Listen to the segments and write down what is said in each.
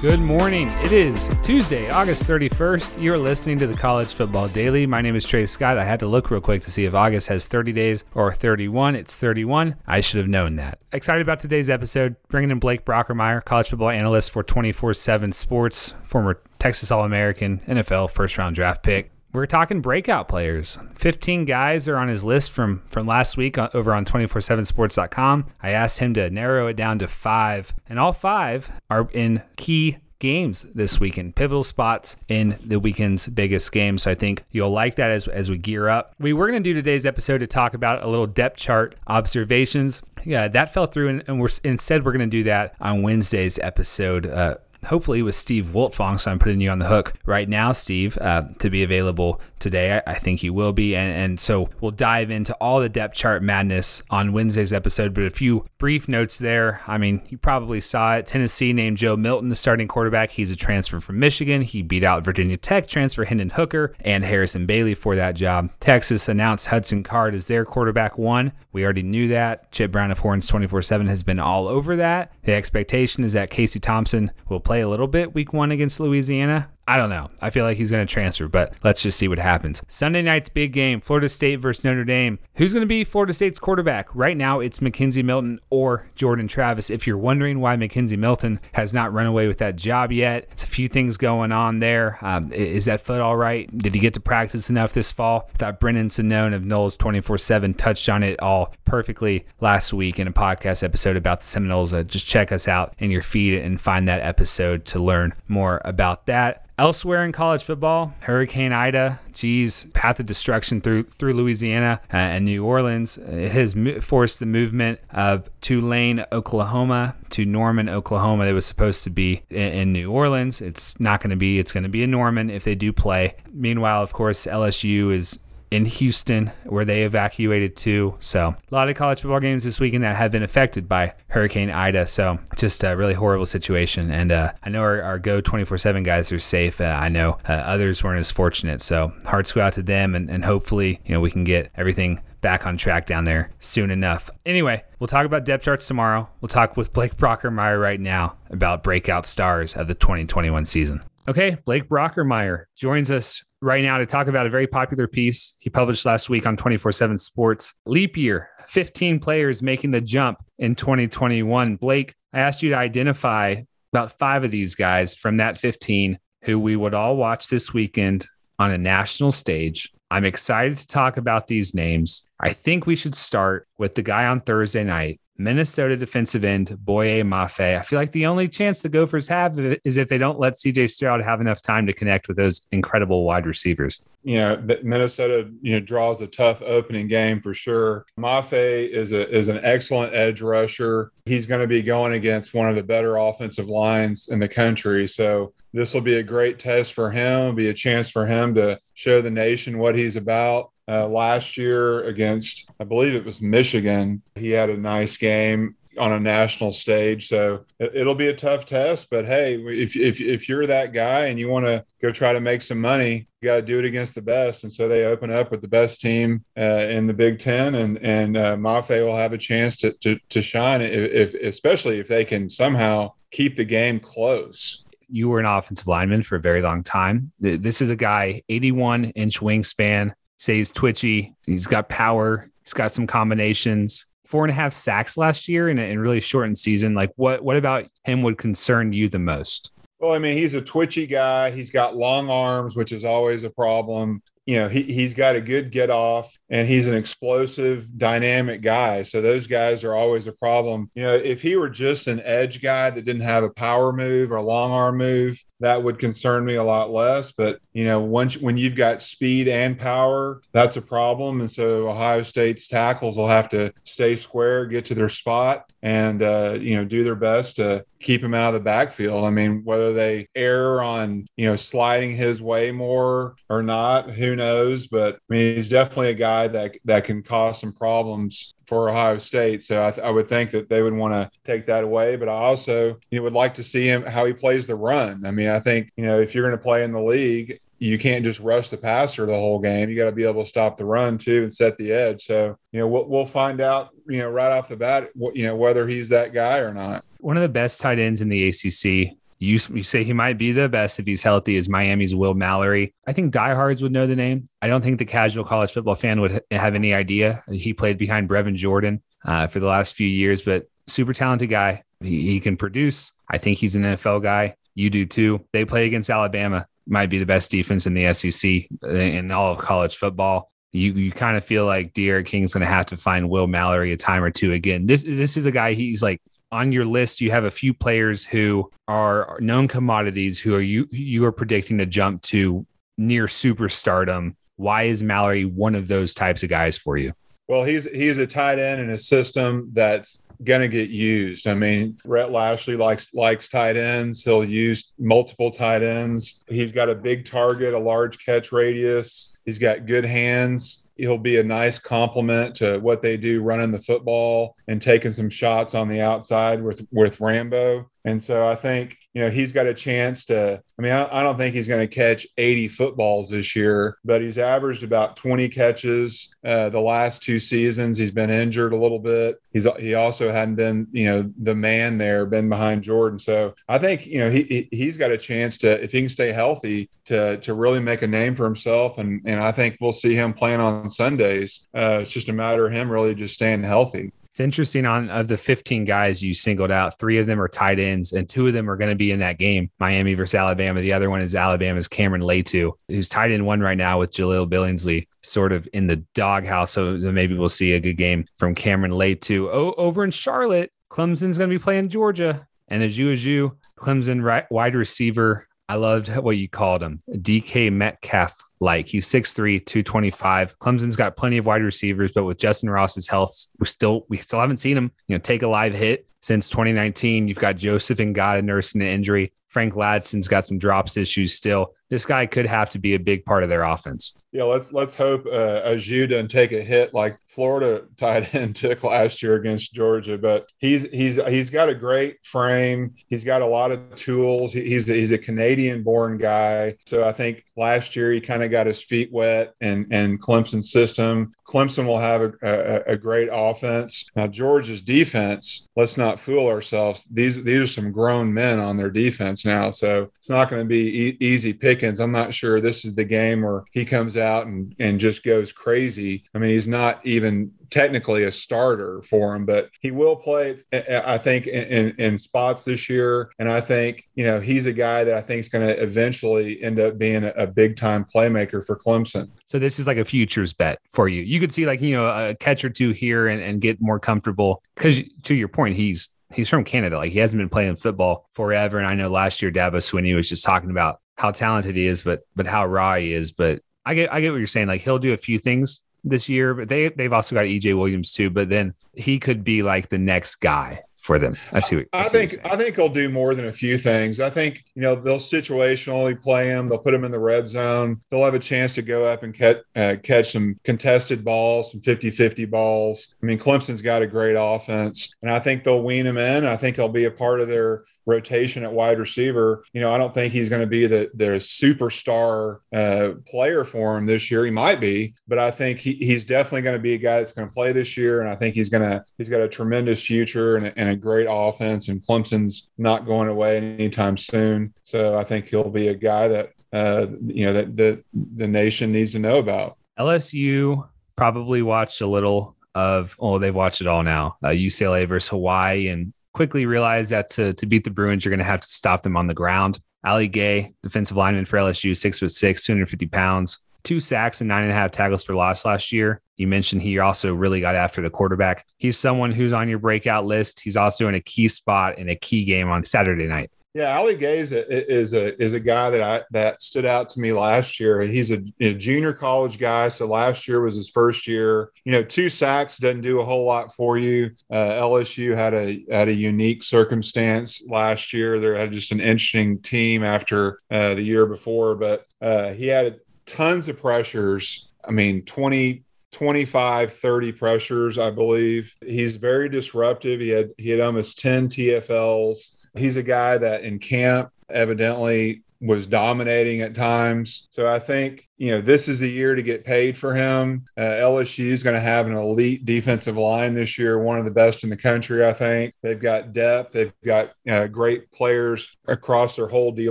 Good morning. It is Tuesday, August 31st. You're listening to the College Football Daily. My name is Trey Scott. I had to look real quick to see if August has 30 days or 31. It's 31. I should have known that. Excited about today's episode. Bringing in Blake Brockermeyer, college football analyst for 24 7 Sports, former Texas All American, NFL first round draft pick we're talking breakout players. 15 guys are on his list from from last week over on 247sports.com. I asked him to narrow it down to 5, and all 5 are in key games this weekend, pivotal spots in the weekend's biggest game. So I think you'll like that as, as we gear up. We were going to do today's episode to talk about a little depth chart observations. Yeah, that fell through, and, and we're instead we're going to do that on Wednesday's episode. Uh, hopefully with Steve Wiltfong. So I'm putting you on the hook right now, Steve, uh, to be available today. I, I, think you will be. And, and so we'll dive into all the depth chart madness on Wednesday's episode. But a few brief notes there. I mean, you probably saw it. Tennessee named Joe Milton the starting quarterback. He's a transfer from Michigan. He beat out Virginia Tech transfer Hendon Hooker and Harrison Bailey for that job. Texas announced Hudson Card as their quarterback one. We already knew that. Chip Brown of Horns 24 7 has been all over that. The expectation is that Casey Thompson will play a little bit week one against Louisiana. I don't know. I feel like he's going to transfer, but let's just see what happens. Sunday night's big game Florida State versus Notre Dame. Who's going to be Florida State's quarterback? Right now, it's McKenzie Milton or Jordan Travis. If you're wondering why McKenzie Milton has not run away with that job yet, it's few things going on there. Um, is that foot all right? Did he get to practice enough this fall? I thought Brendan Sonnone of Noles 24 7 touched on it all perfectly last week in a podcast episode about the Seminoles. Uh, just check us out in your feed and find that episode to learn more about that. Elsewhere in college football, Hurricane Ida, geez, path of destruction through through Louisiana uh, and New Orleans. It has mo- forced the movement of Tulane, Oklahoma, to Norman, Oklahoma. It was supposed to be in, in New Orleans. It's not going to be. It's going to be in Norman if they do play. Meanwhile, of course, LSU is in Houston, where they evacuated to. So, a lot of college football games this weekend that have been affected by Hurricane Ida. So, just a really horrible situation. And uh, I know our, our Geaux 24 7 guys are safe. Uh, I know uh, others weren't as fortunate. So, hearts go out to them. And, and hopefully, you know, we can get everything back on track down there soon enough. Anyway, we'll talk about depth charts tomorrow. We'll talk with Blake Brockermeyer right now about breakout stars of the 2021 season. Okay, Blake Brockermeyer joins us right now to talk about a very popular piece he published last week on 24 7 Sports. Leap year, 15 players making the jump in 2021. Blake, I asked you to identify about five of these guys from that 15 who we would all watch this weekend on a national stage. I'm excited to talk about these names. I think we should start with the guy on Thursday night Minnesota defensive end Boye Mafe. I feel like the only chance the Gophers have is if they don't let CJ Stroud have enough time to connect with those incredible wide receivers. You know, Minnesota, you know, draws a tough opening game for sure. Mafe is a is an excellent edge rusher. He's going to be going against one of the better offensive lines in the country. So this will be a great test for him. It'll be a chance for him to show the nation what he's about uh, last year against, I believe it was Michigan. He had a nice game on a national stage. So it, will be a tough test. But hey, if, if, if you're that guy and you want to go try to make some money, you got to do it against the best. And so they open up with the best team uh, in the Big Ten, and and uh, Mafe will have a chance to to, to shine if, if especially if they can somehow keep the game close you were an offensive lineman for a very long time. This is a guy, 81 inch wingspan, say he's twitchy. He's got power. He's got some combinations. Four and a half sacks last year in a, in really shortened season. Like, what what about him would concern you the most? Well, I mean, he's a twitchy guy. He's got long arms, which is always a problem. You know, he, he's got a good get off and he's an explosive, dynamic guy. So those guys are always a problem. You know, if he were just an edge guy that didn't have a power move or a long arm move, that would concern me a lot less. But you know, once when you've got speed and power, that's a problem. And so Ohio State's tackles will have to stay square, get to their spot, and uh, you know, do their best to keep him out of the backfield. I mean, whether they err on you know sliding his way more or not, who knows? But I mean, he's definitely a guy that that can cause some problems for Ohio State. So I, th- I would think that they would want to take that away. But I also you know, would like to see him how he plays the run. I mean, I think you know if you're going to play in the league, you can't just rush the passer the whole game. You got to be able to stop the run too and set the edge. So you know we'll, we'll find out you know right off the bat you know whether he's that guy or not. One of the best tight ends in the ACC. You, you say he might be the best if he's healthy is Miami's Will Mallory. I think diehards would know the name. I don't think the casual college football fan would have any idea. He played behind Brevin Jordan uh, for the last few years, but super talented guy. He, he can produce. I think he's an NFL guy. You do too. They play against Alabama might be the best defense in the SEC in all of college football. You you kind of feel like D'Eriq King's going to have to find Will Mallory a time or two again. This this is a guy he's like on your list. You have a few players who are known commodities who are you you are predicting to jump to near superstardom. Why is Mallory one of those types of guys for you? Well, he's he's a tight end in a system that's going to get used. I mean, Rhett Lashlee likes likes tight ends. He'll use multiple tight ends. He's got a big target, a large catch radius. He's got good hands. He'll be a nice complement to what they do running the football and taking some shots on the outside with with Rambo. And so I think you know, he's got a chance to. I mean, I, I don't think he's going to catch 80 footballs this year, but he's averaged about 20 catches uh, the last two seasons. He's been injured a little bit. He's he also hadn't been, you know, the man there, been behind Jordan. So I think you know he he's got a chance to, if he can stay healthy, to to really make a name for himself. And and I think we'll see him playing on Sundays. Uh, it's just a matter of him really just staying healthy. It's interesting on of the 15 guys you singled out, three of them are tight ends, and two of them are going to be in that game, Miami versus Alabama. The other one is Alabama's Cameron Latu, who's tied in one right now with Jahleel Billingsley, sort of in the doghouse. So maybe we'll see a good game from Cameron Latu. Oh, over in Charlotte, Clemson's going to be playing Georgia. And as you as you, Clemson right, wide receiver I loved what you called him, DK Metcalf. Like he's 6'3, 225. Clemson's got plenty of wide receivers, but with Justin Ross's health, we still we still haven't seen him, you know, take a live hit since 2019. You've got Joseph Ngata nursing an injury. Frank Ladson's got some drops issues still. This guy could have to be a big part of their offense. Yeah, let's let's hope uh, Ajou doesn't take a hit like Florida tight end took last year against Georgia. But he's he's he's got a great frame. He's got a lot of tools. He's he's a Canadian-born guy, so I think last year he kind of got his feet wet and and Clemson's system. Clemson will have a, a, a great offense. Now Georgia's defense. Let's not fool ourselves. These these are some grown men on their defense now, so it's not going to be e- easy pickings. I'm not sure this is the game where he comes out and and just goes crazy. I mean, he's not even technically a starter for him, but he will play, I think, in, in, spots this year. And I think, you know, he's a guy that I think is going to eventually end up being a, a big time playmaker for Clemson. So this is like a futures bet for you. You could see like, you know, a catch or two here and, and get more comfortable because to your point, he's he's from Canada. Like he hasn't been playing football forever. And I know last year Dabo Swinney was just talking about how talented he is, but but how raw he is. But I get I get what you're saying. Like he'll do a few things this year, but they they've also got EJ Williams too. But then he could be like the next guy for them. I see. What, I, I see think I think he'll do more than a few things. I think you know they'll situationally play him. They'll put him in the red zone. They'll have a chance to go up and catch uh, catch some contested balls, some 50-50 balls. I mean, Clemson's got a great offense, and I think they'll wean him in. I think he'll be a part of their rotation at wide receiver. You know, I don't think he's going to be the the superstar uh, player for him this year. He might be, but I think he, he's definitely going to be a guy that's going to play this year. And I think he's going to he's got a tremendous future and a, and a great offense. And Clemson's not going away anytime soon. So I think he'll be a guy that uh, you know that the the nation needs to know about. LSU probably watched a little of oh they've watched it all now uh, UCLA versus Hawaii and quickly realized that to, to beat the Bruins, you're going to have to stop them on the ground. Ali Gaye, defensive lineman for LSU, six foot six, 250 pounds, two sacks and nine and a half tackles for loss last year. You mentioned he also really got after the quarterback. He's someone who's on your breakout list. He's also in a key spot in a key game on Saturday night. Yeah, Ali a, is a is a guy that I that stood out to me last year. He's a, a, junior college guy, so last year was his first year. You know, two sacks doesn't do a whole lot for you. Uh, LSU had a had a unique circumstance last year. They had just an interesting team after uh, the year before, but uh, he had tons of pressures. I mean, 20, 25, 30 pressures, I believe. He's very disruptive. He had he had almost 10 TFLs. He's a guy that in camp evidently was dominating at times. So I think, you know, this is the year to get paid for him. Uh, LSU is going to have an elite defensive line this year, one of the best in the country, I think. They've got depth, they've got uh, great players across their whole D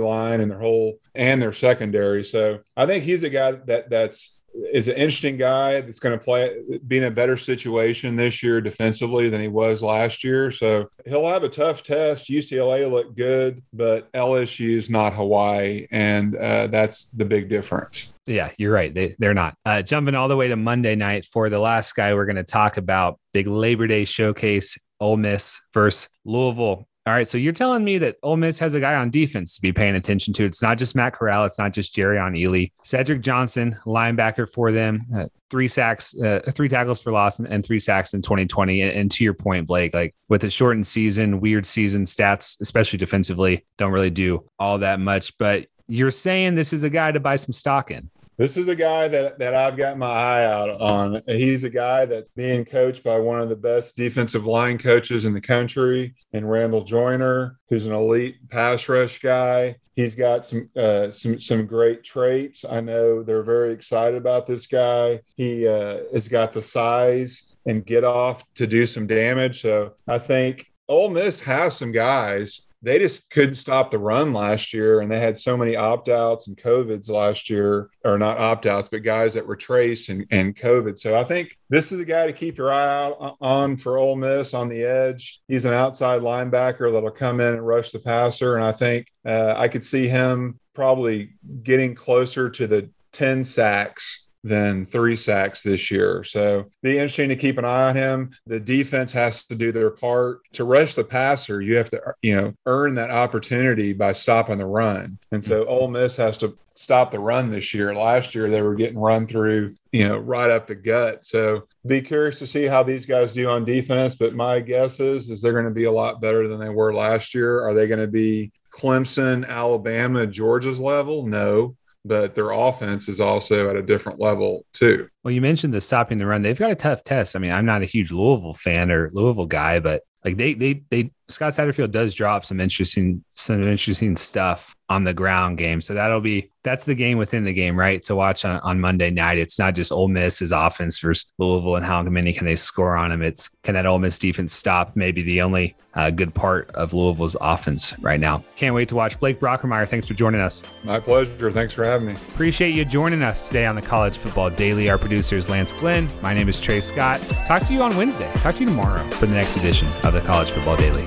line and their whole and their secondary. So I think he's a guy that that's is an interesting guy that's going to play be in a better situation this year defensively than he was last year. So he'll have a tough test. UCLA looked good, but LSU is not Hawaii, and uh, that's the big difference. Yeah, you're right. They they're not. Uh, jumping all the way to Monday night for the last guy we're going to talk about. Big Labor Day showcase. Ole Miss versus Louisville. All right. So you're telling me that Ole Miss has a guy on defense to be paying attention to. It's not just Matt Corral. It's not just Jerrion Ealy. Cedric Johnson, linebacker for them, uh, three sacks, uh, three tackles for loss, and, and, three sacks in 2020. And, and, to your point, Blake, like with a shortened season, weird season stats, especially defensively, don't really do all that much. But you're saying this is a guy to buy some stock in. This is a guy that, that I've got my eye out on. He's a guy that's being coached by one of the best defensive line coaches in the country, and Randall Joyner, who's an elite pass rush guy. He's got some uh, some some great traits. I know they're very excited about this guy. He uh, has got the size and get off to do some damage. So I think Ole Miss has some guys they just couldn't stop the run last year and they had so many opt-outs and covids last year or not opt-outs but guys that were traced and, and covid so i think this is a guy to keep your eye out on for Ole Miss on the edge. He's an outside linebacker that'll come in and rush the passer, and I think uh, I could see him probably getting closer to the 10 sacks than three sacks this year. So be interesting to keep an eye on him. The defense has to do their part to rush the passer. You have to, you know, earn that opportunity by stopping the run. And so mm-hmm. Ole Miss has to stop the run this year. Last year they were getting run through, you know, right up the gut. So be curious to see how these guys do on defense. But my guess is is they're going to be a lot better than they were last year. Are they going to be Clemson, Alabama, Georgia's level? No but their offense is also at a different level too. Well, you mentioned the stopping the run. They've got a tough test. I mean, I'm not a huge Louisville fan or Louisville guy, but like they they they Scott Satterfield does drop some interesting some interesting stuff on the ground game. So that'll be that's the game within the game, right? To watch on, on Monday night. It's not just Ole Miss's offense versus Louisville and how many can they score on them. It's can that Ole Miss defense stop maybe the only uh, good part of Louisville's offense right now. Can't wait to watch Blake Brockermeyer. Thanks for joining us. My pleasure. Thanks for having me. Appreciate you joining us today on the College Football Daily. Our producer is Lance Glenn. My name is Trey Scott. Talk to you on Wednesday. Talk to you tomorrow for the next edition of the College Football Daily.